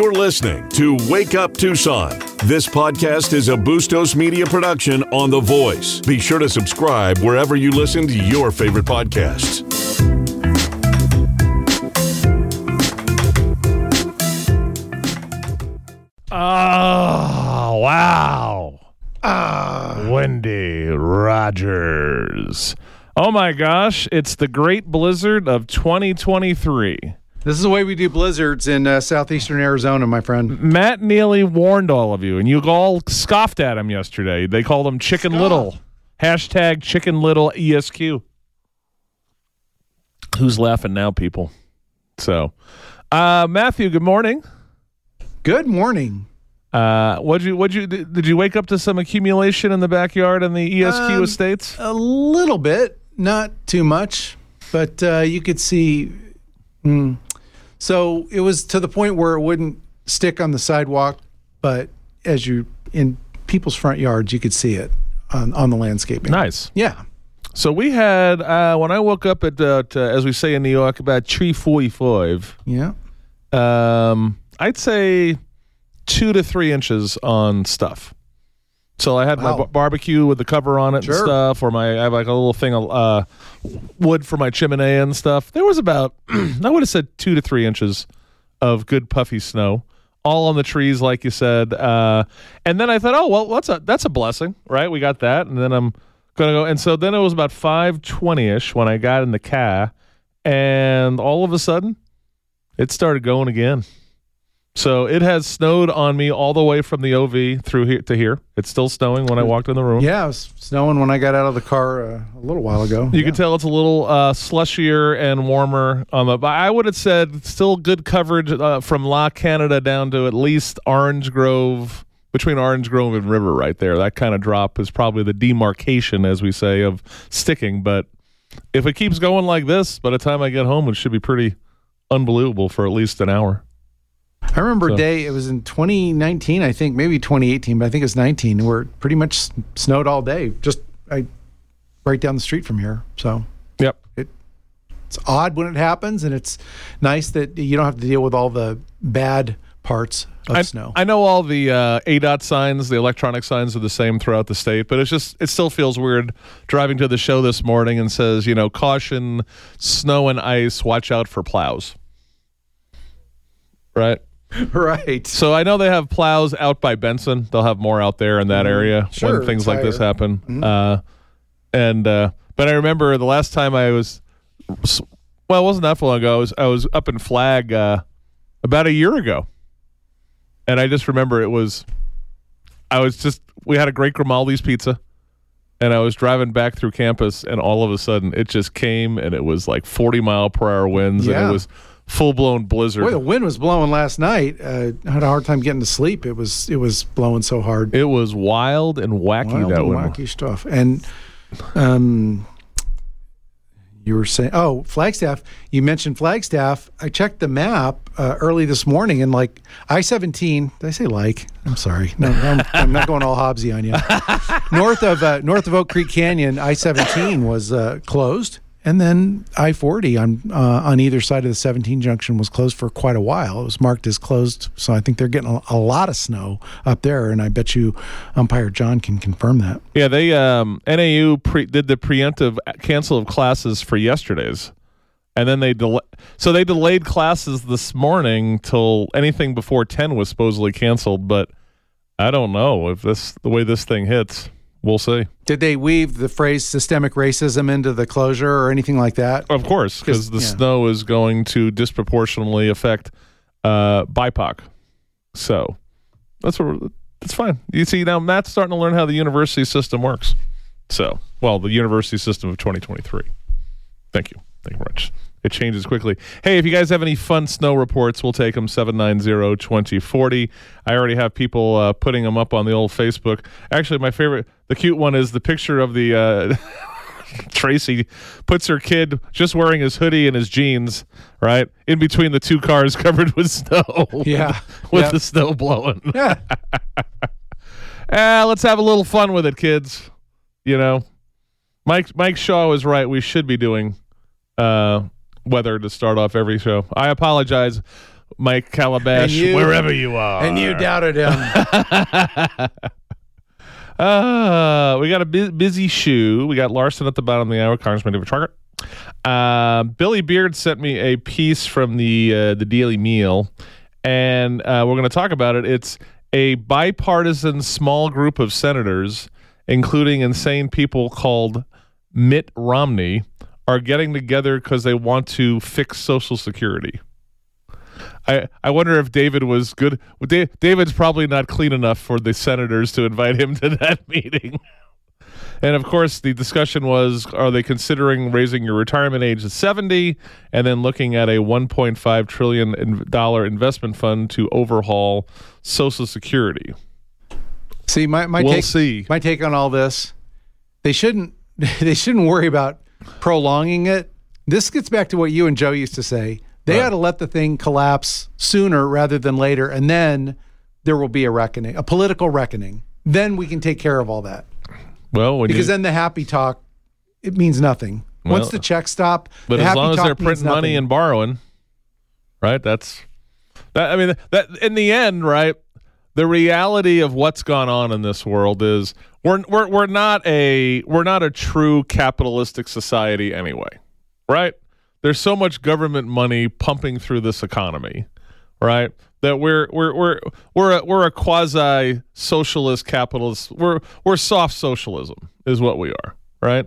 You're listening to Wake Up Tucson. This podcast is a Bustos Media production on The Voice. Be sure to subscribe wherever you listen to your favorite podcasts. Oh, wow. Ah. Wendy Rogers. Oh my gosh, it's the great blizzard of 2023. This is the way we do blizzards in uh, southeastern Arizona, my friend. Matt Neely warned all of you, and you all scoffed at him yesterday. They called him Chicken Scoff. Little. Hashtag Chicken Little ESQ. Who's laughing now, people? So, uh, Matthew, good morning. Good morning. Uh, what you what you did you wake up to some accumulation in the backyard in the ESQ Um, estates? A little bit, not too much, but uh, you could see. mm. So it was to the point where it wouldn't stick on the sidewalk, but as you in people's front yards, you could see it on, on the landscaping. Nice. Yeah. So we had uh, when I woke up at, uh, to, as we say in New York, about three forty-five. Yeah. Um, I'd say two to three inches on stuff. So I had my Wow. bar- barbecue with the cover on it Sure. and stuff, or my I have like a little thing of uh, wood for my chimney and stuff. There was about I would have said two to three inches of good puffy snow, all on the trees, like you said. Uh, and then I thought, oh well, that's a that's a blessing, right? We got that, and then I'm gonna go. And so then it was about five twenty ish when I got in the car, and all of a sudden, it started going again. So it has snowed on me all the way from the OV through here to here. It's still snowing when I walked in the room. Yeah. It was snowing when I got out of the car uh, a little while ago. You yeah. can tell it's a little uh, slushier and warmer on the. But I would have said still good coverage uh, from La Canada down to at least Orange Grove, between Orange Grove and River, right there. That kind of drop is probably the demarcation, as we say, of sticking. But if it keeps going like this, by the time I get home, it should be pretty unbelievable for at least an hour. I remember So- a day, it was in 2019, I think, maybe 2018, but I think it was 19, where it pretty much snowed all day, just I, right down the street from here. So Yep. It, it's odd when it happens, and it's nice that you don't have to deal with all the bad parts of I, snow. I know all the uh, ADOT signs, the electronic signs are the same throughout the state, but it's just it still feels weird driving to the show this morning and says, you know, caution, snow and ice, watch out for plows. Right. right. So I know they have plows out by Benson. They'll have more out there in that area Mm-hmm. Sure, when things like this higher. Mm-hmm. happen. Uh, and uh, but I remember the last time I was, well, it wasn't that long ago. I was I was up in Flag uh, about a year ago, and I just remember it was, I was just we had a great Grimaldi's pizza. And I was driving back through campus, and all of a sudden, it just came, and it was like forty mile per hour winds, and it was full blown blizzard. Boy, the wind was blowing last night. Uh, I had a hard time getting to sleep. It was it was blowing so hard. It was wild and wacky Wild that and one. wacky stuff. And um, you were saying, oh, Flagstaff. You mentioned Flagstaff. I checked the map uh, early this morning, and like I seventeen. Did I say like? I'm sorry. No, I'm, I'm not going all Hobbsy on you. north of uh, north of Oak Creek Canyon, I seventeen was uh, closed. And then I forty on uh, on either side of the seventeen junction was closed for quite a while. It was marked as closed, so I think they're getting a, a lot of snow up there. And I bet you, umpire John can confirm that. Yeah, they um, NAU pre- did the preemptive cancel of classes for yesterday's, and then they del- so they delayed classes this morning till anything before ten was supposedly canceled. But I don't know if this the way this thing hits. We'll see. Did they weave the phrase systemic racism into the closure or anything like that? Of course, because the yeah. snow is going to disproportionately affect uh, BIPOC. So that's what that's fine. You see, now Matt's starting to learn how the university system works. So, well, the university system of 2023. Thank you. Thank you very much. It changes quickly. Hey, if you guys have any fun snow reports, we'll take them 790-2040. I already have people uh, putting them up on the old Facebook. Actually, my favorite, the cute one is the picture of the uh, Tracy puts her kid just wearing his hoodie and his jeans, right, in between the two cars covered with snow. Yeah. with Yeah. the snow blowing. Yeah. Ah, let's have a little fun with it, kids. You know, Mike Mike Shaw was right. We should be doing uh, weather to start off every show. I apologize. Mike Calabash, you- wherever you are. And you doubted him. Uh, we got a bu- busy shoe. We got Larson at the bottom of the hour, Congressman David Trucker. Uh, Billy Beard sent me a piece from the uh, the Daily Mail, and uh, we're going to talk about it. It's a bipartisan small group of senators, including insane people called Mitt Romney, are getting together because they want to fix Social Security. I, I wonder if David was good. well, Da- David's probably not clean enough for the senators to invite him to that meeting. And of course, the discussion was: Are they considering raising your retirement age to seventy, and then looking at a $1.5 trillion investment fund to overhaul Social Security? See, my, my We'll take see. my take on all this, they shouldn't they shouldn't worry about prolonging it. This gets back to what you and Joe used to say. They Right. ought to let the thing collapse sooner rather than later, and then there will be a reckoning, a political reckoning. Then we can take care of all that. Well, when Because you, then the happy talk, it means nothing. Once the checks stop, but the as long as they're printing money and borrowing, right? That's that. I mean, that in the end, right? The reality of what's gone on in this world is we're we're we're not a we're not a true capitalistic society anyway, right? There's so much government money pumping through this economy, right? That we're we're we're we're a, we're a quasi socialist capitalist. We're we're soft socialism is what we are, right?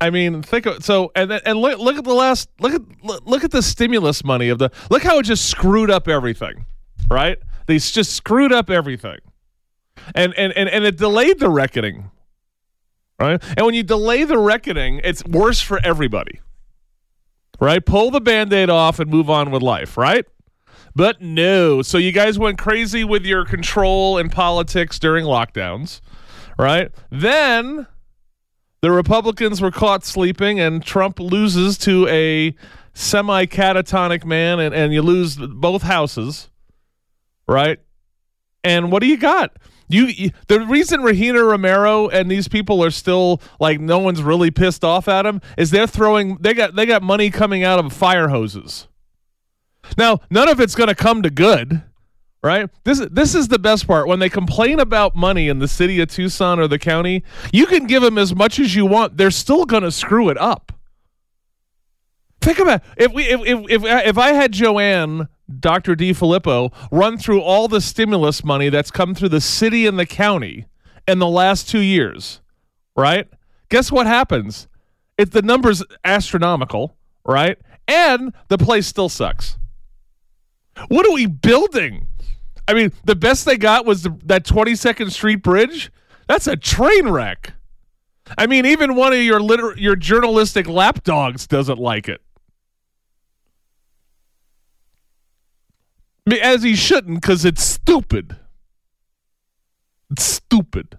I mean, think of so and and look look at the last look at look at the stimulus money of the look how it just screwed up everything, right? They just screwed up everything, and and and and it delayed the reckoning, right? And when you delay the reckoning, it's worse for everybody, right? Pull the band-aid off and move on with life, right? But no, so you guys went crazy with your control and politics during lockdowns, right? Then the Republicans were caught sleeping, and Trump loses to a semi catatonic man, and, and you lose both houses, right? And what do you got? You, the reason Regina Romero and these people are still like no one's really pissed off at him is they're throwing they got they got money coming out of fire hoses. Now, none of it's going to come to good, right? This is this is the best part. When they complain about money in the city of Tucson or the county, you can give them as much as you want. They're still going to screw it up. Think about if we if if if, if I had Joanne, Dr. D. Filippo, run through all the stimulus money that's come through the city and the county in the last two years, right? Guess what happens? It the numbers astronomical, right? And the place still sucks. What are we building? I mean, the best they got was the, that 22nd Street Bridge. That's a train wreck. I mean, even one of your liter- your journalistic lapdogs doesn't like it. I mean, As he shouldn't, because it's stupid. It's stupid.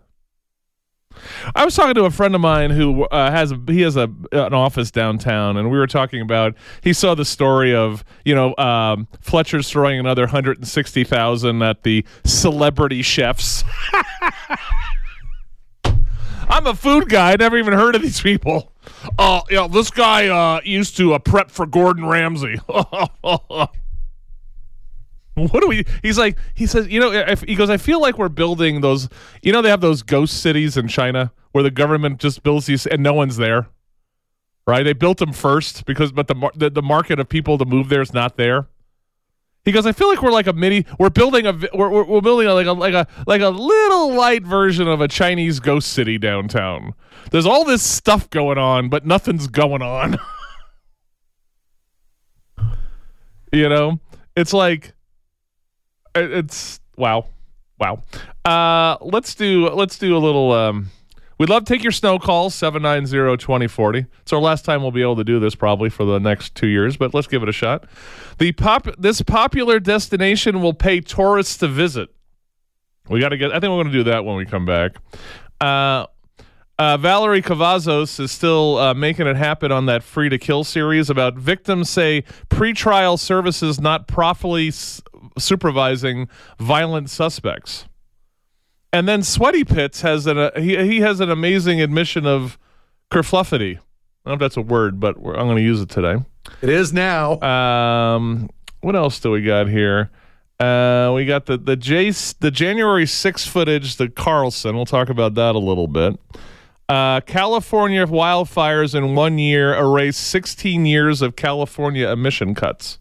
I was talking to a friend of mine who uh, has a, he has a an office downtown, and we were talking about he saw the story of you know um, Fletcher's throwing another hundred and sixty thousand at the celebrity chefs. I'm a food guy. I never even heard of these people. Uh, know, this guy uh, used to uh, prep for Gordon Ramsay. What do we? He's like, he says, you know, if, he goes, I feel like we're building those. You know, they have those ghost cities in China where the government just builds these and no one's there, right? They built them first because, but the the, the market of people to move there is not there. He goes, I feel like we're like a mini. We're building a. We're, we're, we're building a, like a like a like a little light version of a Chinese ghost city downtown. There's all this stuff going on, but nothing's going on. you know, it's like it's wow wow. Uh let's do let's do a little um we'd love to take your snow calls 790-2040 it's our last time we'll be able to do this probably for the next two years but let's give it a shot. The pop this popular destination will pay tourists to visit. We got to get i think we're going to do that when we come back. Uh uh, Valerie Cavazos is still uh, making it happen on that Free to Kill series about victims say pretrial services not properly supervising violent suspects. And then Sweaty Pits has an uh, he he has an amazing admission of kerfluffity. I don't know if that's a word, but we're, I'm going to use it today. It is now. Um, what else do we got here? Uh, we got the the Jace the January 6 footage, the Carlson. We'll talk about that a little bit. Uh, California wildfires in one year erase 16 years of California emission cuts.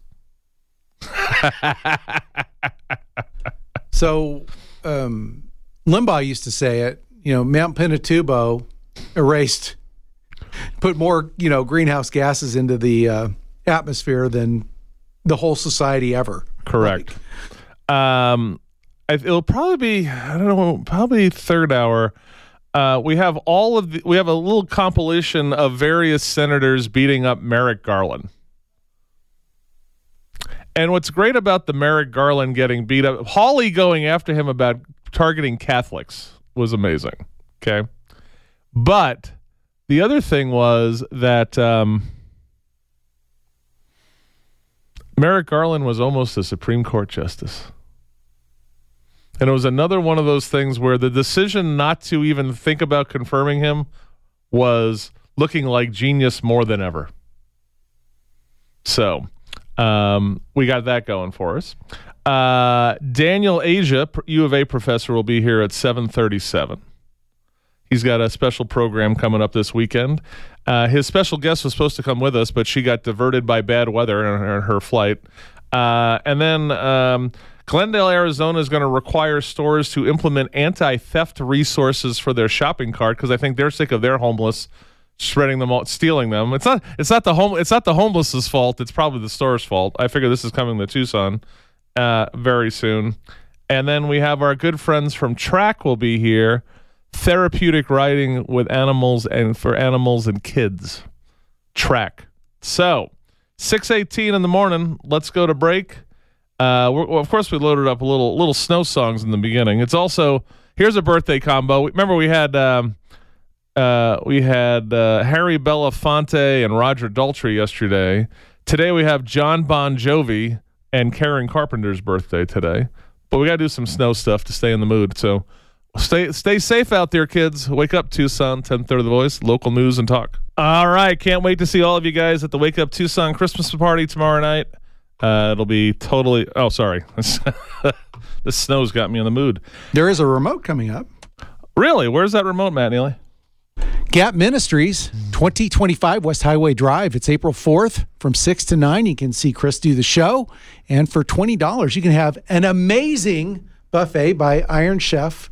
So um, Limbaugh used to say it. You know, Mount Pinatubo erased, put more you know greenhouse gases into the uh, atmosphere than the whole society ever. Correct. Um, it'll probably be I don't know, probably third hour. Uh, we have all of the, we have a little compilation of various senators beating up Merrick Garland. And what's great about the Merrick Garland getting beat up, Hawley going after him about targeting Catholics was amazing. Okay. But the other thing was that um, Merrick Garland was almost a Supreme Court justice. And it was another one of those things where the decision not to even think about confirming him was looking like genius more than ever. So um, we got that going for us. Uh, Daniel Asia, U of A professor, will be here at 737. He's got a special program coming up this weekend. Uh, his special guest was supposed to come with us, but she got diverted by bad weather in her, her flight. Uh, and then um, Glendale, Arizona is going to require stores to implement anti theft resources for their shopping cart because I think they're sick of their homeless spreading them out, stealing them. It's not. It's not the home. It's not the homeless's fault. It's probably the store's fault. I figure this is coming to Tucson uh, very soon. And then we have our good friends from Track will be here. Therapeutic riding with animals and for animals and kids. Track. So, 6:18 in the morning. Let's go to break. Uh, well, of course, we loaded up a little little snow songs in the beginning. It's also here's a birthday combo. Remember, we had um, uh, we had uh, Harry Belafonte and Roger Daltrey yesterday. Today we have John Bon Jovi and Karen Carpenter's birthday today. But we got to do some snow stuff to stay in the mood. So stay stay safe out there, kids. Wake up, Tucson. 10:30 The Voice, local news and talk. All right, can't wait to see all of you guys at the Wake Up Tucson Christmas party tomorrow night. Uh, it'll be totally. Oh, sorry, the snow's got me in the mood. There is a remote coming up. Really? Where's that remote, Matt Neely? Gap Ministries, 2025 West Highway Drive. It's April 4th from 6 to 9. You can see Chris do the show. And for $20, you can have an amazing buffet by Iron Chef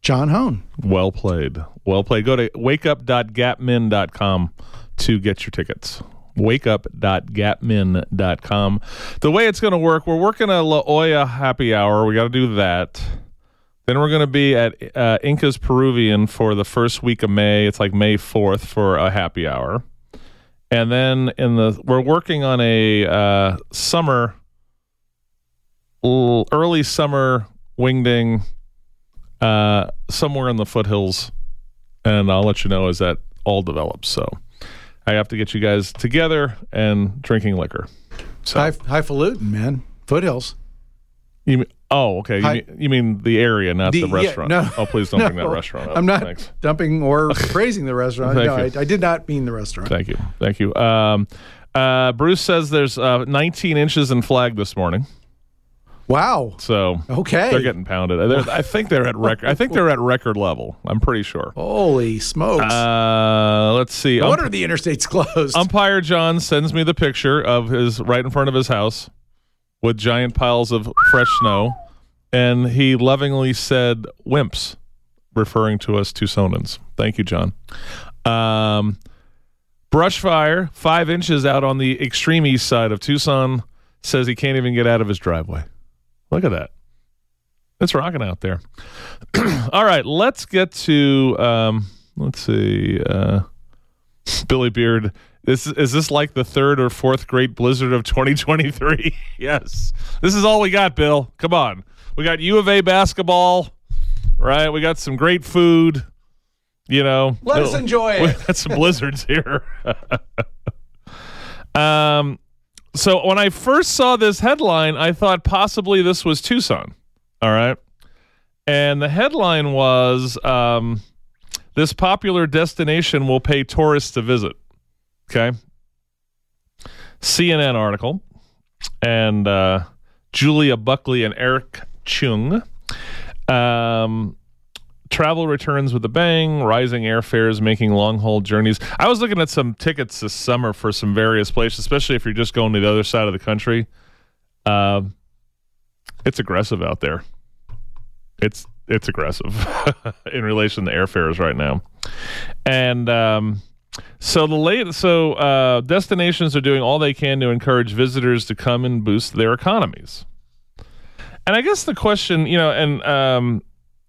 John Hone. Well played. Well played. Go to wakeup.gapmin.com to get your tickets. Wakeup.gapmin.com. The way it's going to work, we're working a La Olla happy hour. We got to do that. Then we're going to be at uh, Inca's Peruvian for the first week of May. It's like May 4th for a happy hour. And then in the we're working on a uh, summer early summer wingding uh, somewhere in the foothills, and I'll let you know as that all develops. So I have to get you guys together and drinking liquor. So High, highfalutin, man. Foothills. you mean, oh okay you Hi- mean, you mean the area, not the, The- yeah, restaurant? no. oh please don't bring that restaurant up. I'm not Thanks. dumping or praising the restaurant. No, I. I did not mean the restaurant. Thank you, thank you. Um, uh, Bruce says there's uh, 19 inches in flag this morning, Wow. so Okay. they're getting pounded. They're, I think they're at record. I think they're at record level. I'm pretty sure. Holy smokes. Uh, let's see. no Um, wonder the interstate's closed. umpire John sends me the picture of his right in front of his house with giant piles of fresh snow, and he lovingly said "wimps," referring to us Tucsonans. Thank you, John. Um, brush fire, five inches out on the extreme east side of Tucson. Says he can't even get out of his driveway. Look at that. It's rocking out there. All right, let's get to um, let's see. Uh, Billy Beard. This is this like the third or fourth great blizzard of 2023? yes. This is all we got, Bill. Come on. We got U of A basketball, right? We got some great food. You know, Let us enjoy it. we got some blizzards here. um, so when I first saw this headline, I thought possibly this was Tucson. All right, and the headline was um, this popular destination will pay tourists to visit. Okay, CNN article. and uh, Julia Buckley and Eric Cheung. Um, travel returns with a bang, rising airfares making long haul journeys. I was looking at some tickets this summer for some various places, especially if you're just going to the other side of the country. Uh, it's aggressive out there. It's it's aggressive in relation to airfares right now, and um, so the late so uh, destinations are doing all they can to encourage visitors to come and boost their economies. And I guess the question, you know, and um,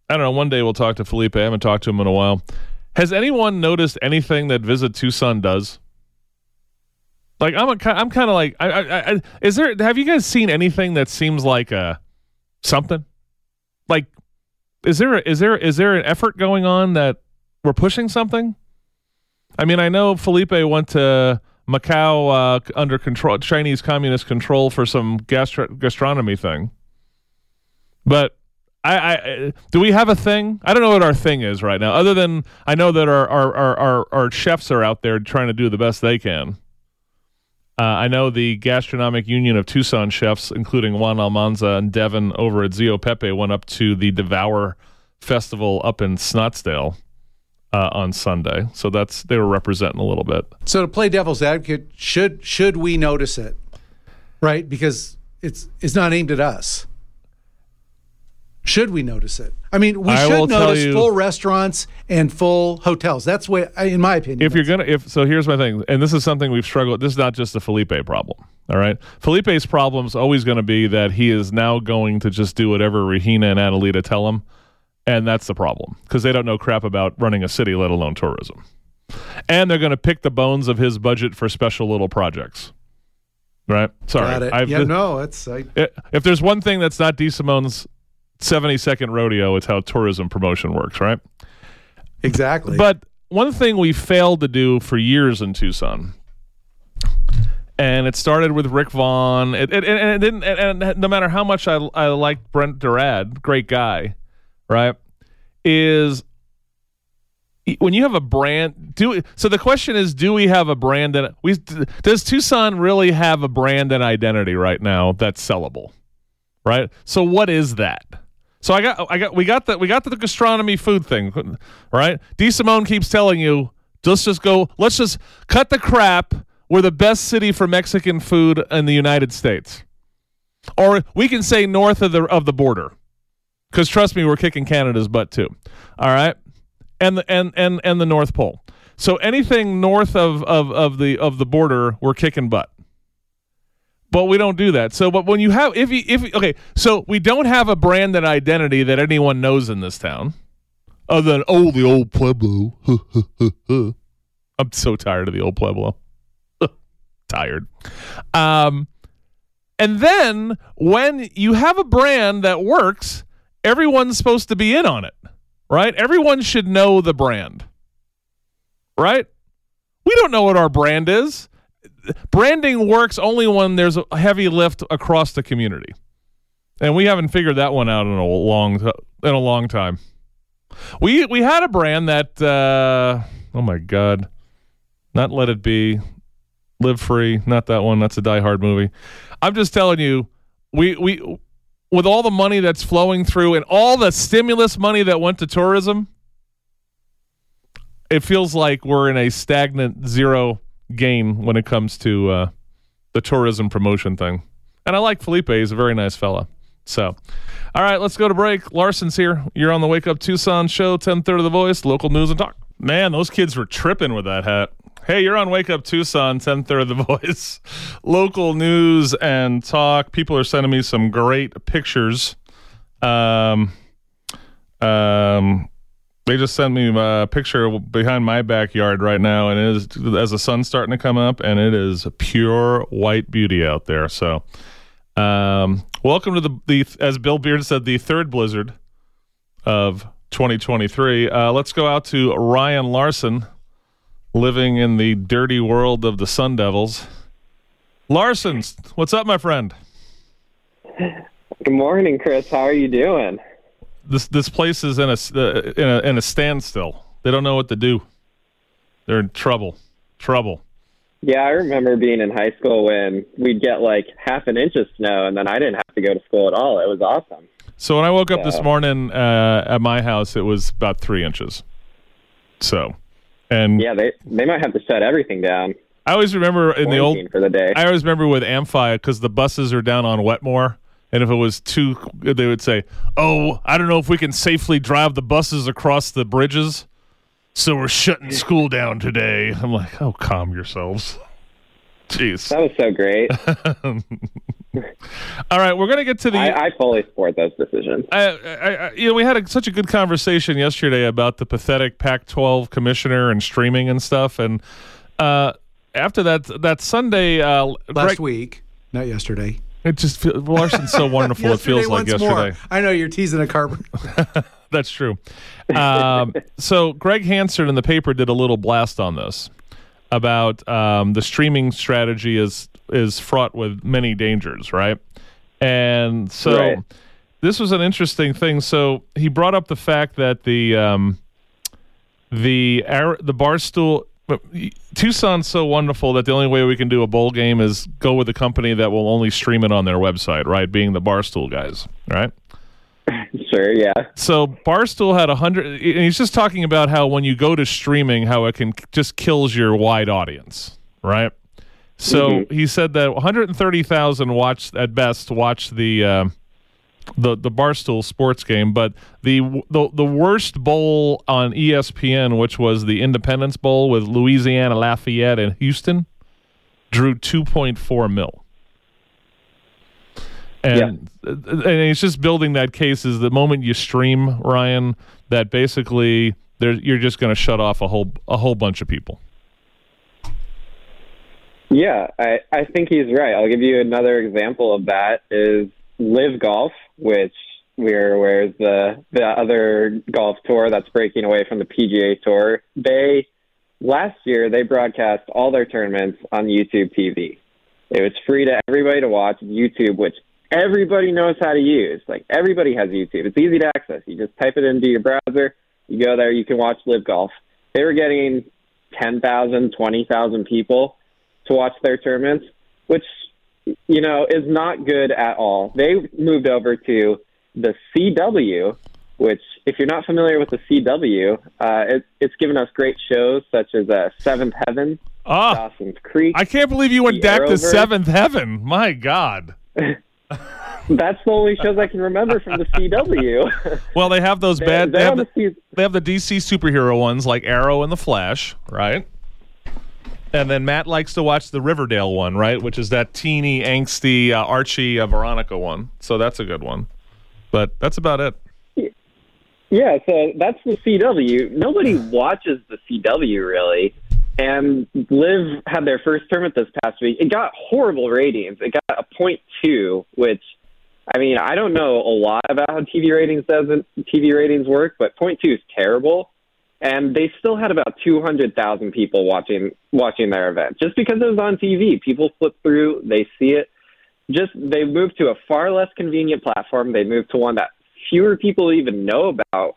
I don't know. One day we'll talk to Felipe. I haven't talked to him in a while. Has anyone noticed anything that Visit Tucson does? Like I'm, a, I'm kind of like, I, I, I, is there? Have you guys seen anything that seems like a something? Like, is there, is there, is there an effort going on that we're pushing something? I mean, I know Felipe went to Macau uh, under control, Chinese communist control for some gastro- gastronomy thing, but I, I, do we have a thing? I don't know what our thing is right now, other than I know that our our, our, our, our chefs are out there trying to do the best they can. Uh, I know the Gastronomic Union of Tucson chefs, including Juan Almanza and Devin over at Zio Peppe, went up to the Devour Festival up in Scottsdale uh, on Sunday. So that's they were representing a little bit. So to play devil's advocate, should should we notice it? Right? Because it's it's not aimed at us. Should we notice it? I mean, we I should notice you- full restaurants and full hotels. That's way, in my opinion. If you're gonna, if so, here's my thing, and this is something we've struggled. This is not just a Felipe problem. All right, Felipe's problem is always going to be that he is now going to just do whatever Regina and Adelita tell him, and that's the problem because they don't know crap about running a city, let alone tourism. And they're going to pick the bones of his budget for special little projects. Right? Sorry. I've- yeah, no, it's I, if there's one thing that's not DeSimone's 70 second rodeo, it's how tourism promotion works, right? exactly. But one thing we failed to do for years in Tucson, and it started with Rick Vaughn. It, it, and it didn't. And, and no matter how much I I like Brent DeRaad, great guy, right? Is when you have a brand do so the question is do we have a brand that we does tucson really have a brand and identity right now that's sellable? Right? So what is that? So i got i got we got the we got the gastronomy food thing right? DeSimone keeps telling you let's just go let's just cut the crap. We're the best city for mexican food in the united states. Or we can say north of the of the border because trust me we're kicking canada's butt too all right and the and and and the North Pole. So anything north of of of the of the border, we're kicking butt. But we don't do that. So, but when you have, if you, if okay, so we don't have a brand and identity that anyone knows in this town, other than oh, the old Pueblo. I'm so tired of the old Pueblo. tired. Um, and then when you have a brand that works, everyone's supposed to be in on it right? Everyone should know the brand, right? We don't know what our brand is. Branding works only when there's a heavy lift across the community, and we haven't figured that one out in a long in a long time. We we had a brand that uh, oh my god, not Let It Be, Live Free, not that one. That's a Die Hard movie. I'm just telling you, we we with all the money that's flowing through and all the stimulus money that went to tourism, it feels like we're in a stagnant zero gain when it comes to uh, the tourism promotion thing. And I like Felipe; he's a very nice fella. So, all right, let's go to break. Larson's here. You're on the Wake Up Tucson show, 10:30 The Voice, local news and talk. Man, those kids were tripping with that hat. Hey, you're on Wake Up Tucson, 10th of The Voice, local news and talk. People are sending me some great pictures. Um, um, they just sent me a picture behind my backyard right now, and it is as the sun's starting to come up, and it is pure white beauty out there. So, um, welcome to the the as Bill Beard said, the third blizzard of 2023. Uh, let's go out to Ryan Larson, living in the dirty world of the Sun Devils. Larson, what's up, my friend? Good morning, Chris. How are you doing? This this place is in a uh, in a in a standstill. They don't know what to do. They're in trouble. Trouble. Yeah, I remember being in high school when we'd get like half an inch of snow, and then I didn't have to go to school at all. It was awesome. So when I woke up this morning uh, at my house, it was about three inches. So, and Yeah, they they might have to shut everything down. I always remember in the old for the day. I always remember with Amphi because the buses are down on Wetmore, and if it was too, they would say, "Oh, I don't know if we can safely drive the buses across the bridges, so we're shutting school down today." I'm like, "Oh, calm yourselves." Jeez. that was so great. All right, we're gonna get to the. I, I fully support those decisions. I, I, I, you know, we had a, such a good conversation yesterday about the pathetic Pac-12 commissioner and streaming and stuff, and uh, after that, that Sunday, uh, Last Greg- week, not yesterday. it just feel, Larson's so wonderful. it feels like yesterday. More. I know you're teasing a carbon. That's true. Um, so Greg Hansen in the paper did a little blast on this about um, the streaming strategy is is fraught with many dangers, right? And so Right. this was an interesting thing. So he brought up the fact that the um, the the barstool. Tucson's so wonderful that the only way we can do a bowl game is go with a company that will only stream it on their website, right? Being the Barstool guys, right? Sure, yeah. So Barstool had a hundred, and he's just talking about how when you go to streaming, how it can just kills your wide audience, right? So he said that 130,000 watched at best watched the uh, the the Barstool sports game, but the the the worst bowl on ESPN, which was the Independence Bowl with Louisiana Lafayette and Houston, drew 2.4 mil. And and it's just building that case is the moment you stream Ryan that basically there you're just going to shut off a whole a whole bunch of people. Yeah, I, I think he's right. I'll give you another example of that is LIV Golf, which we're aware is the the other golf tour that's breaking away from the PGA Tour. They last year they broadcast all their tournaments on YouTube TV. It was free to everybody to watch YouTube, which everybody knows how to use. Like everybody has YouTube. It's easy to access. You just type it into your browser, you go there, you can watch LIV Golf. They were getting 10,000, 20,000 people to watch their tournaments, which you know is not good at all. They moved over to the CW, which if you're not familiar with the CW, uh, it, it's given us great shows such as uh, Seventh Heaven, Ah, Dawson's Creek. I can't believe you went back to seventh heaven. My God. That's the only shows I can remember from the CW. Well, they have those bad. They have, the, the they have the DC superhero ones like Arrow and the Flash, right? And then Matt likes to watch the Riverdale one, right? Which is that teeny, angsty uh, Archie uh, Veronica one. So that's a good one. But that's about it. Yeah, so that's the CW. Nobody watches the CW really. And Liv had their first tournament this past week. It got horrible ratings. It got a point two, which I mean, I don't know a lot about how TV ratings doesn't TV ratings work, but point two is terrible. And they still had about two hundred thousand people watching watching their event. Just because it was on TV. People flip through, they see it. Just they moved to a far less convenient platform. They moved to one that fewer people even know about,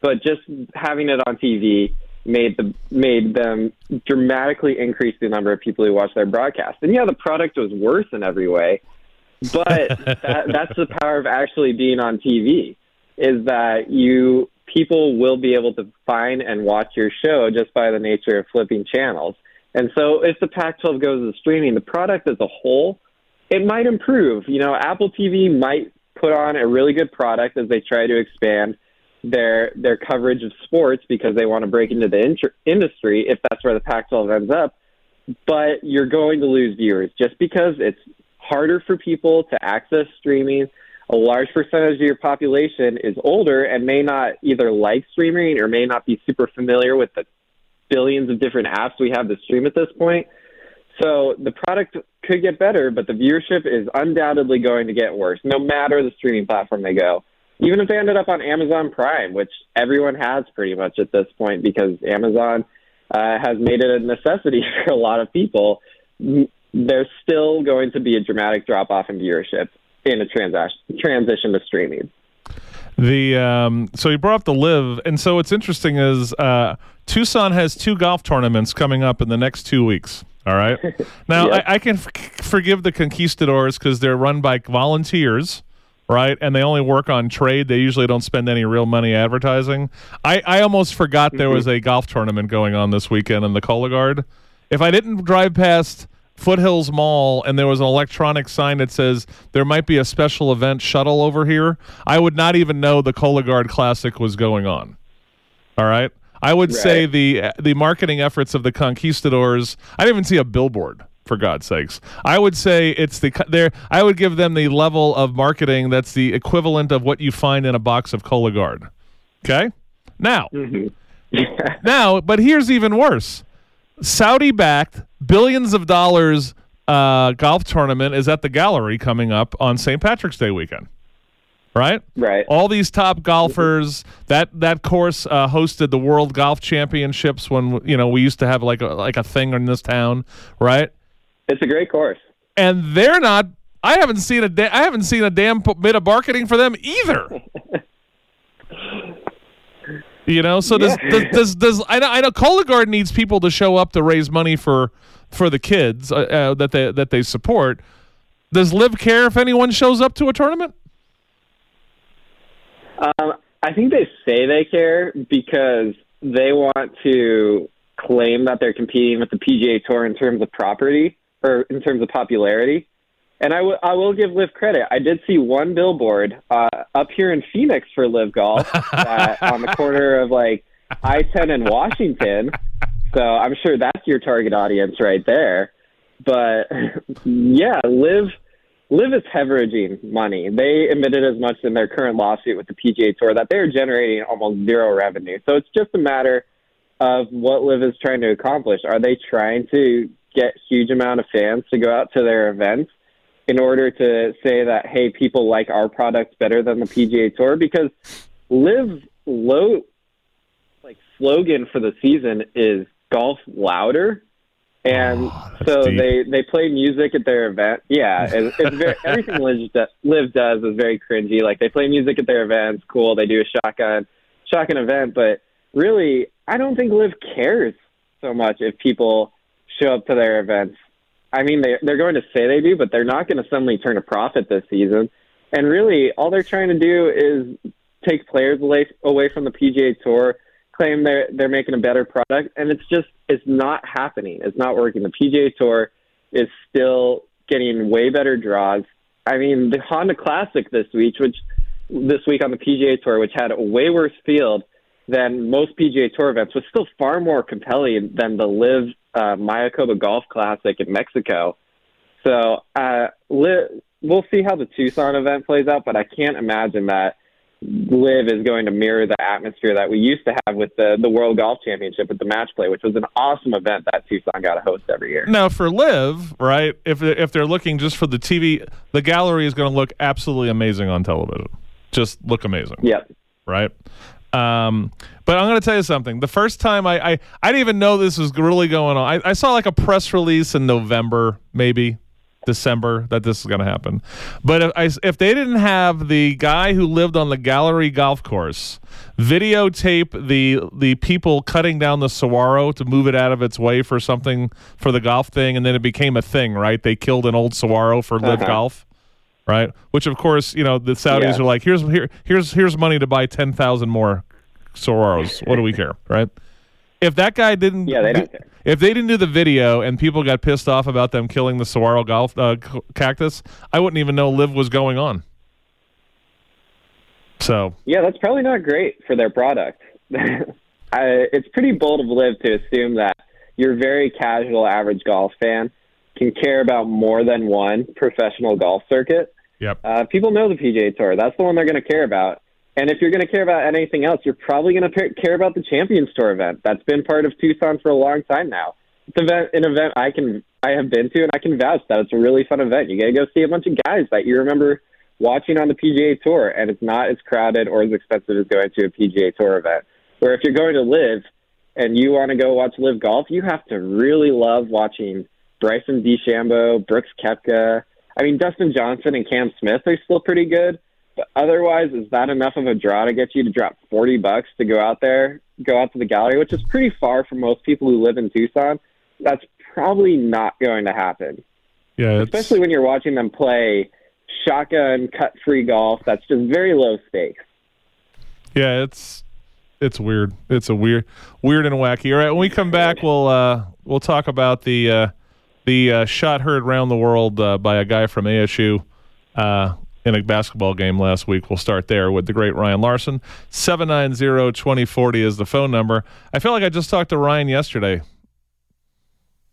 but just having it on TV made the made them dramatically increase the number of people who watch their broadcast. And yeah, the product was worse in every way, but that, that's the power of actually being on TV. Is that you people will be able to find and watch your show just by the nature of flipping channels. And so, if the Pac-12 goes to streaming, the product as a whole, it might improve. You know, Apple TV might put on a really good product as they try to expand their their coverage of sports because they want to break into the inter- industry if that's where the Pac-12 ends up. But you're going to lose viewers just because it's harder for people to access streaming. A large percentage of your population is older and may not either like streaming or may not be super familiar with the billions of different apps we have to stream at this point. So the product could get better, but the viewership is undoubtedly going to get worse, no matter the streaming platform they go. Even if they ended up on Amazon Prime, which everyone has pretty much at this point because Amazon uh, has made it a necessity for a lot of people, there's still going to be a dramatic drop off in viewership in a transition to streaming. The um, so he brought up the LIV, and so what's interesting is uh, Tucson has two golf tournaments coming up in the next two weeks. All right. Now Yep. I, I can f- forgive the conquistadors because they're run by volunteers, right? And they only work on trade. They usually don't spend any real money advertising. I, I almost forgot there was mm-hmm. a golf tournament going on this weekend in the Cologuard. If I didn't drive past Foothills Mall and there was an electronic sign that says there might be a special event shuttle over here, I would not even know the Cologuard Classic was going on. All right. I would say the the marketing efforts of the conquistadors. I didn't even see a billboard for God's sakes. I would say it's the there. I would give them the level of marketing that's the equivalent of what you find in a box of Cologuard. Okay. Now, now, but here's even worse. Saudi backed billions of dollars uh, golf tournament is at the gallery coming up on St. Patrick's Day weekend. Right? Right. All these top golfers. That that course uh, hosted the World Golf Championships when you know we used to have like a, like a thing in this town, right? It's a great course. And they're not. I haven't seen a da- I haven't seen a damn p- bit of marketing for them either. you know, so does, Yeah. does does does I know I know Cologuard needs people to show up to raise money for for the kids uh, uh, that they that they support. Does LIV care if anyone shows up to a tournament? Um, I think they say they care because they want to claim that they're competing with the PGA Tour in terms of property or in terms of popularity. And I will- will give LIV credit. I did see one billboard uh, up here in Phoenix for LIV Golf that, on the corner of like I 10 and Washington. So I'm sure that's your target audience right there. But yeah, LIV LIV is hemorrhaging money. They admitted as much in their current lawsuit with the PGA Tour that they're generating almost zero revenue. So it's just a matter of what LIV is trying to accomplish. Are they trying to get huge amount of fans to go out to their events in order to say that hey, people like our product better than the PGA Tour? Because LIV low like slogan for the season is golf louder. And Oh, so deep. they they play music at their event. Yeah, it, it's very, everything Liv, do- Liv does is very cringy. Like they play music at their events, cool. They do a shotgun shotgun event, but really, I don't think LIV cares so much if people show up to their events. I mean, they they're going to say they do, but they're not going to suddenly turn a profit this season. And really, all they're trying to do is take players away from the PGA Tour, claim they're they're making a better product, and it's just it's not happening. It's not working. The PGA Tour is still getting way better draws. I mean, the Honda Classic this week, which this week on the PGA Tour, which had a way worse field than most PGA Tour events, was still far more compelling than the LIV uh, Mayakoba Golf Classic in Mexico. So uh, li- we'll see how the Tucson event plays out, but I can't imagine that LIV is going to mirror the atmosphere that we used to have with the the World Golf Championship with the match play, which was an awesome event that Tucson got to host every year. Now for LIV, right? If if they're looking just for the TV, the gallery is going to look absolutely amazing on television. Just look amazing, Yep. right? Um, but I'm going to tell you something. The first time I, I I didn't even know this was really going on. I, I saw like a press release in November, maybe December, that this is going to happen. But if, I, if they didn't have the guy who lived on the gallery golf course videotape the the people cutting down the saguaro to move it out of its way for something for the golf thing, and then it became a thing, right? They killed an old saguaro for LIV Uh-huh. golf, right? Which of course, you know, the Saudis Yeah. are like, here's here here's here's money to buy ten thousand more saguaros. What do we care, right? If that guy didn't, Yeah, they don't care. if they didn't do the video and people got pissed off about them killing the saguaro golf uh, cactus, I wouldn't even know LIV was going on. So Yeah, that's probably not great for their product. I, it's pretty bold of LIV to assume that your very casual average golf fan can care about more than one professional golf circuit. Yep. Uh, people know the PGA Tour. That's the one they're going to care about. And if you're going to care about anything else, you're probably going to care about the Champions Tour event. That's been part of Tucson for a long time now. It's event, an event I can I have been to, and I can vouch that it's a really fun event. You get to go see a bunch of guys that you remember watching on the PGA Tour, and it's not as crowded or as expensive as going to a PGA Tour event. Where if you're going to LIV and you want to go watch LIV golf, you have to really love watching Bryson DeChambeau, Brooks Koepka. I mean, Dustin Johnson and Cam Smith are still pretty good, but otherwise, is that enough of a draw to get you to drop forty bucks to go out there, go out to the gallery, which is pretty far from most people who live in Tucson? That's probably not going to happen. Yeah, it's, Especially when you're watching them play shotgun cut free golf. That's just very low stakes. yeah, it's it's weird. It's a weird, weird and wacky. All right, when we come back, we'll uh, we'll talk about the uh, the uh, shot heard around the world uh, by a guy from ASU uh, in a basketball game last week. We'll start there with the great Ryan Larson. 790-2040 is the phone number. I feel like I just talked to Ryan yesterday.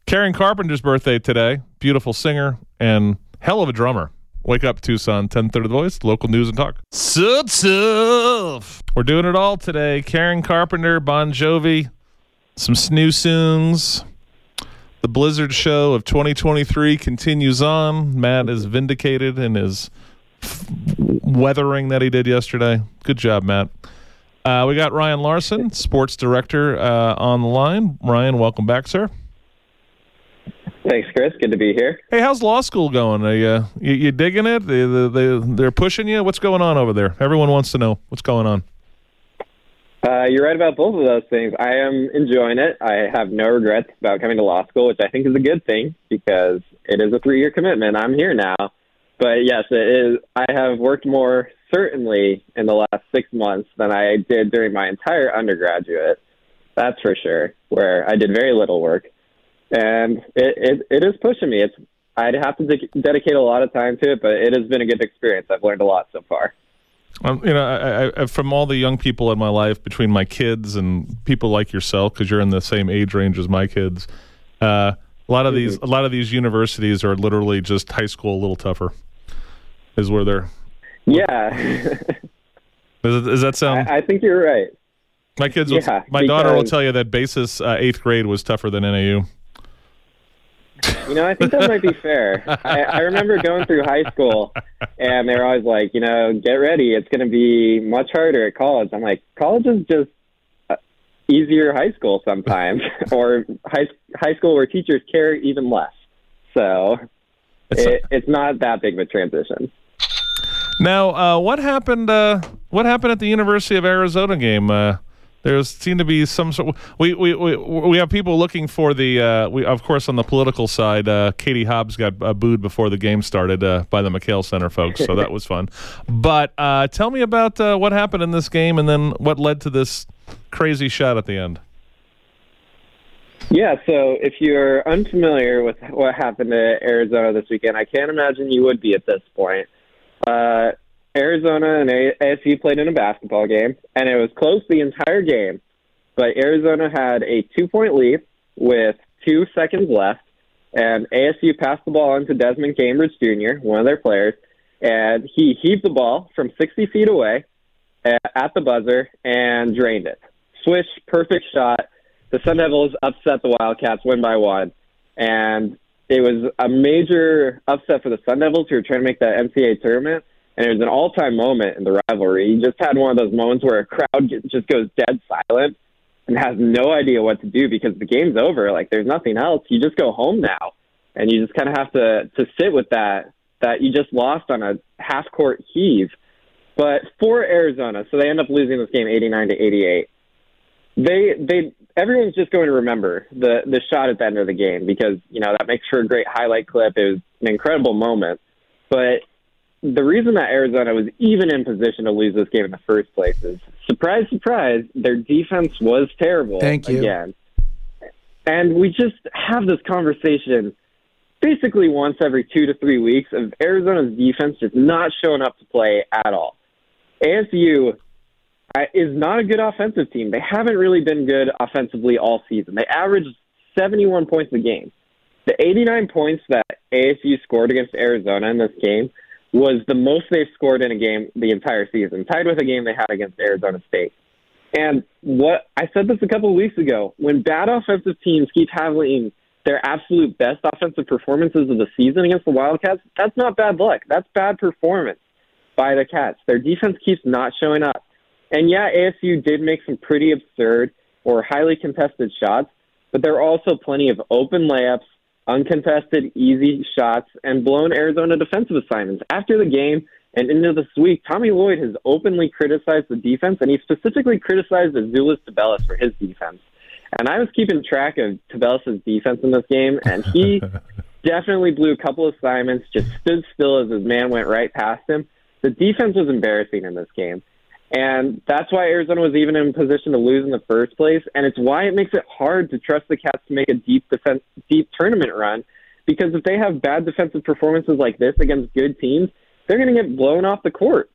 Karen Carpenter's birthday today. Beautiful singer and hell of a drummer. Wake up, Tucson, 1030 The Voice, local news and talk. So tough. We're doing it all today. Karen Carpenter, Bon Jovi, some snoo songs. The Blizzard show of 2023 continues on. Matt is vindicated in his weathering that he did yesterday. Good job, Matt. Uh, we got Ryan Larson, sports director, uh, on the line. Ryan, welcome back, sir. Thanks, Chris. Good to be here. Hey, how's law school going? Are you, you, you digging it? They, they, they, they're pushing you? What's going on over there? Everyone wants to know what's going on. Uh, you're right about both of those things. I am enjoying it. I have no regrets about coming to law school, which I think is a good thing because it is a three year commitment. I'm here now. But yes, it is. I have worked more certainly in the last six months than I did during my entire undergraduate. That's for sure, where I did very little work. And it, it, it is pushing me. It's I'd have to de- dedicate a lot of time to it, but it has been a good experience. I've learned a lot so far. Um, you know, I, I, from all the young people in my life, between my kids and people like yourself, because you're in the same age range as my kids, uh, a lot of these, a lot of these universities are literally just high school, a little tougher. Is where they're. Yeah, Does, does that sound? I, I think you're right. my kids, will, yeah, my daughter will tell you that basis uh, eighth grade was tougher than NAU. You know, I think that might be fair. I, I remember going through high school, and they were always like, you know, get ready. It's going to be much harder at college. I'm like, college is just uh, easier high school sometimes, or high high school where teachers care even less. So It's- it, it's not that big of a transition. Now, uh, what happened? Uh, what happened at the University of Arizona game? Uh, there seemed to be some sort. We we we, we have people looking for the. Uh, we of course on the political side, uh, Katie Hobbs got uh, booed before the game started uh, by the McKale Center folks, so that was fun. But uh, tell me about uh, what happened in this game, and then what led to this crazy shot at the end. Yeah, so if you're unfamiliar with what happened to Arizona this weekend, I can't imagine you would be at this point. Uh, Arizona and ASU played in a basketball game, and it was close the entire game. But Arizona had a two point lead with two seconds left, and ASU passed the ball into Desmond Cambridge Jr., one of their players, and he heaved the ball from 60 feet away uh, at the buzzer and drained it. Swish, perfect shot. The Sun Devils upset the Wildcats, win by one, and it was a major upset for the Sun Devils who were trying to make that NCAA tournament. And it was an all-time moment in the rivalry. You just had one of those moments where a crowd just goes dead silent and has no idea what to do because the game's over. Like there's nothing else. You just go home now, and you just kind of have to to sit with that that you just lost on a half-court heave. But for Arizona, so they end up losing this game 89 to 88 they they everyone's just going to remember the the shot at the end of the game because you know that makes for a great highlight clip. It was an incredible moment, but the reason that Arizona was even in position to lose this game in the first place is surprise, surprise, their defense was terrible. Thank you. again, and we just have this conversation basically once every two to three weeks of Arizona's defense just not showing up to play at all. ASU is not a good offensive team. They haven't really been good offensively all season. They averaged 71 points a game. The 89 points that ASU scored against Arizona in this game was the most they've scored in a game the entire season, tied with a game they had against Arizona State. And what I said this a couple of weeks ago, when bad offensive teams keep having their absolute best offensive performances of the season against the Wildcats, that's not bad luck. That's bad performance by the Cats. Their defense keeps not showing up. And yeah, ASU did make some pretty absurd or highly contested shots, but there were also plenty of open layups, uncontested, easy shots, and blown Arizona defensive assignments. After the game and into this week, Tommy Lloyd has openly criticized the defense, and he specifically criticized Azuolas Tubelis for his defense. And I was keeping track of Tubelis' defense in this game, and he definitely blew a couple of assignments, just stood still as his man went right past him. The defense was embarrassing in this game. And that's why Arizona was even in position to lose in the first place. And it's why it makes it hard to trust the Cats to make a deep defense, deep tournament run. Because if they have bad defensive performances like this against good teams, they're going to get blown off the court.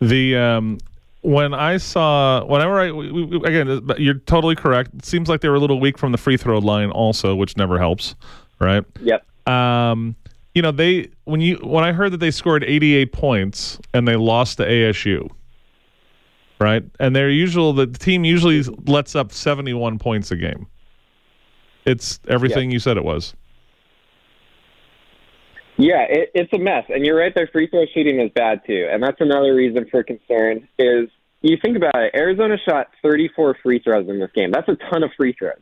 The um, when I saw whenever I we, we, again, you're totally correct. It seems like they were a little weak from the free throw line, also, which never helps, right? Yep. Um, you know they when you when I heard that they scored 88 points and they lost to ASU, right? And they're usual the team usually lets up 71 points a game. It's everything you said it was. Yeah, it, it's a mess, and you're right. Their free throw shooting is bad too, and that's another reason for concern. Is you think about it, Arizona shot 34 free throws in this game. That's a ton of free throws.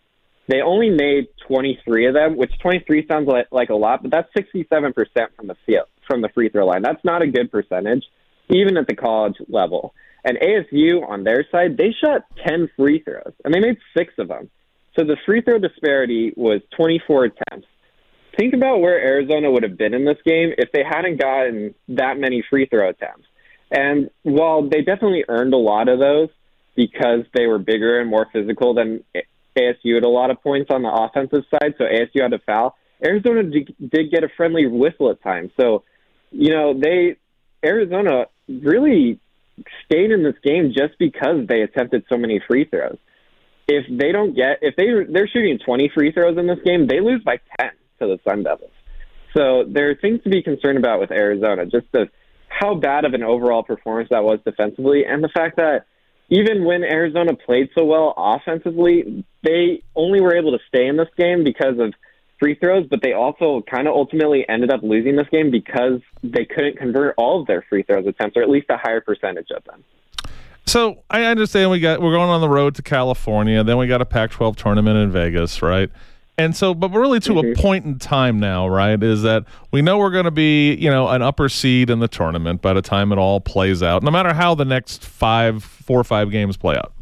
They only made 23 of them, which 23 sounds like, like a lot, but that's 67% from the field, from the free throw line. That's not a good percentage, even at the college level. And ASU on their side, they shot 10 free throws, and they made six of them. So the free throw disparity was 24 attempts. Think about where Arizona would have been in this game if they hadn't gotten that many free throw attempts. And while they definitely earned a lot of those because they were bigger and more physical than ASU at a lot of points on the offensive side, so ASU had to foul. Arizona did get a friendly whistle at times. So, you know, they Arizona really stayed in this game just because they attempted so many free throws. If they don't get if they they're shooting 20 free throws in this game, they lose by 10 to the Sun Devils. So there are things to be concerned about with Arizona, just the how bad of an overall performance that was defensively, and the fact that even when Arizona played so well offensively, they only were able to stay in this game because of free throws, but they also kind of ultimately ended up losing this game because they couldn't convert all of their free throws attempts, or at least a higher percentage of them. So I understand we got we're going on the road to California, then we got a Pac-12 tournament in Vegas, right? And so, but really to mm-hmm. a point in time now, right, is that we know we're going to be, you know, an upper seed in the tournament by the time it all plays out, no matter how the next five, four or five games play out.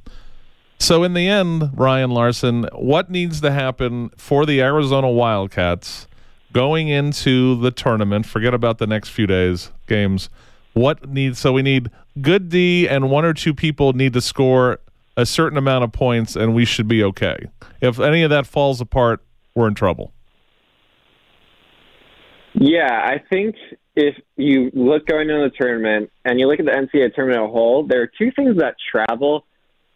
So, in the end, Ryan Larson, what needs to happen for the Arizona Wildcats going into the tournament? Forget about the next few days, games. What needs, so we need good D and one or two people need to score a certain amount of points and we should be okay. If any of that falls apart, we're in trouble. Yeah, I think if you look going into the tournament and you look at the NCAA tournament as a whole, there are two things that travel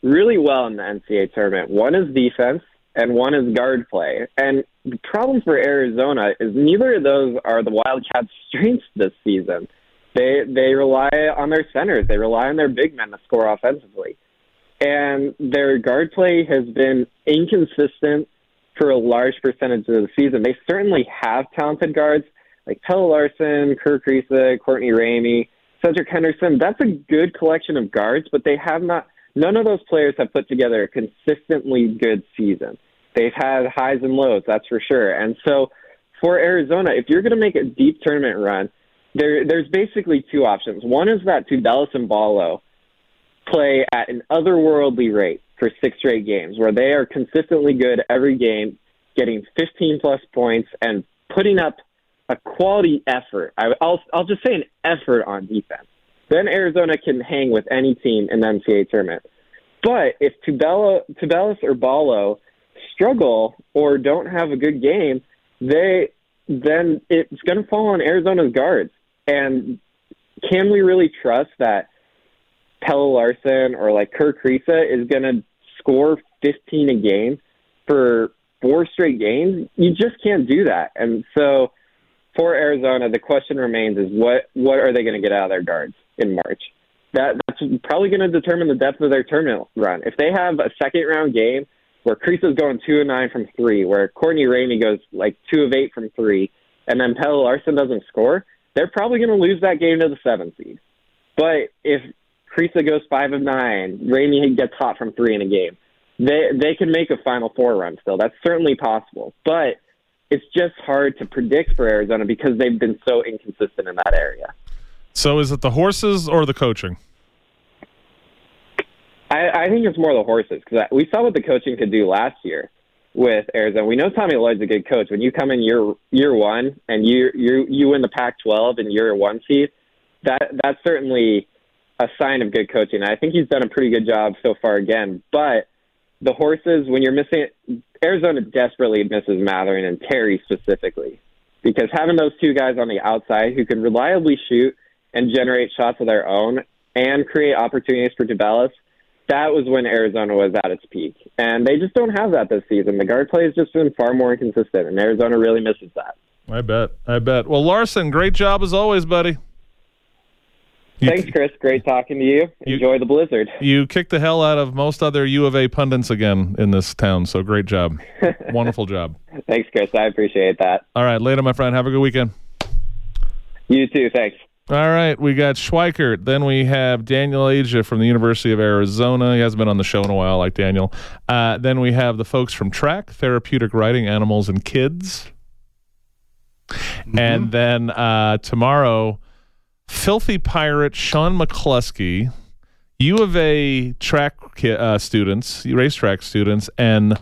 really well in the NCAA tournament. One is defense, and one is guard play. And the problem for Arizona is neither of those are the Wildcats' strengths this season. They they rely on their centers. They rely on their big men to score offensively, and their guard play has been inconsistent for a large percentage of the season. They certainly have talented guards like Pelle Larson, Kerr Kriisa, Courtney Ramey, Cedric Henderson. That's a good collection of guards, but they have not. None of those players have put together a consistently good season. They've had highs and lows, that's for sure. And so, for Arizona, if you're going to make a deep tournament run, there there's basically two options. One is that Tubelis and Ballo play at an otherworldly rate for six straight games, where they are consistently good every game, getting 15 plus points and putting up a quality effort. I, will I'll just say an effort on defense. Then Arizona can hang with any team in the NCAA tournament. But if Tubella, Tubelis or Ballo struggle or don't have a good game, they then it's going to fall on Arizona's guards. And can we really trust that Pelle Larson or like Kirk Kriisa is going to score 15 a game for four straight games, you just can't do that. And so for Arizona, the question remains is what what are they going to get out of their guards in March? That that's probably going to determine the depth of their tournament run. If they have a second round game where is going two and nine from three, where Courtney Ramey goes like two of eight from three, and then Pelle Larson doesn't score, they're probably going to lose that game to the seventh seed. But if Kriisa goes five of nine. Ramey gets hot from three in a game. They they can make a Final Four run still. That's certainly possible, but it's just hard to predict for Arizona because they've been so inconsistent in that area. So, is it the horses or the coaching? I, I think it's more the horses because we saw what the coaching could do last year with Arizona. We know Tommy Lloyd's a good coach. When you come in year year one and you you you win the Pac-12 and you're a one seed, that that's certainly a sign of good coaching. I think he's done a pretty good job so far again. But the horses, when you're missing Arizona, desperately misses Mathurin and Terry specifically because having those two guys on the outside who can reliably shoot and generate shots of their own and create opportunities for Tubelis, that was when Arizona was at its peak. And they just don't have that this season. The guard play has just been far more inconsistent, and Arizona really misses that. I bet. I bet. Well, Larson, great job as always, buddy. You, Thanks, Chris. Great talking to you. Enjoy you, the blizzard. You kicked the hell out of most other U of A pundits again in this town, so great job. Wonderful job. Thanks, Chris. I appreciate that. All right. Later, my friend. Have a good weekend. You too. Thanks. All right, we got Schweikert. Then we have Daniel Aja from the University of Arizona. He hasn't been on the show in a while, like Daniel. Uh, then we have the folks from Track, Therapeutic Riding, Animals and Kids. Mm-hmm. And then uh, tomorrow, Filthy Pirate Sean McCluskey, U of A track uh, students, racetrack students, and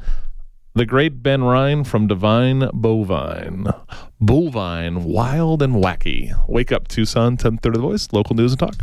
the great Ben Ryan from Divine Bovine. Bovine, wild and wacky. Wake up, Tucson, 1030 The Voice, local news and talk.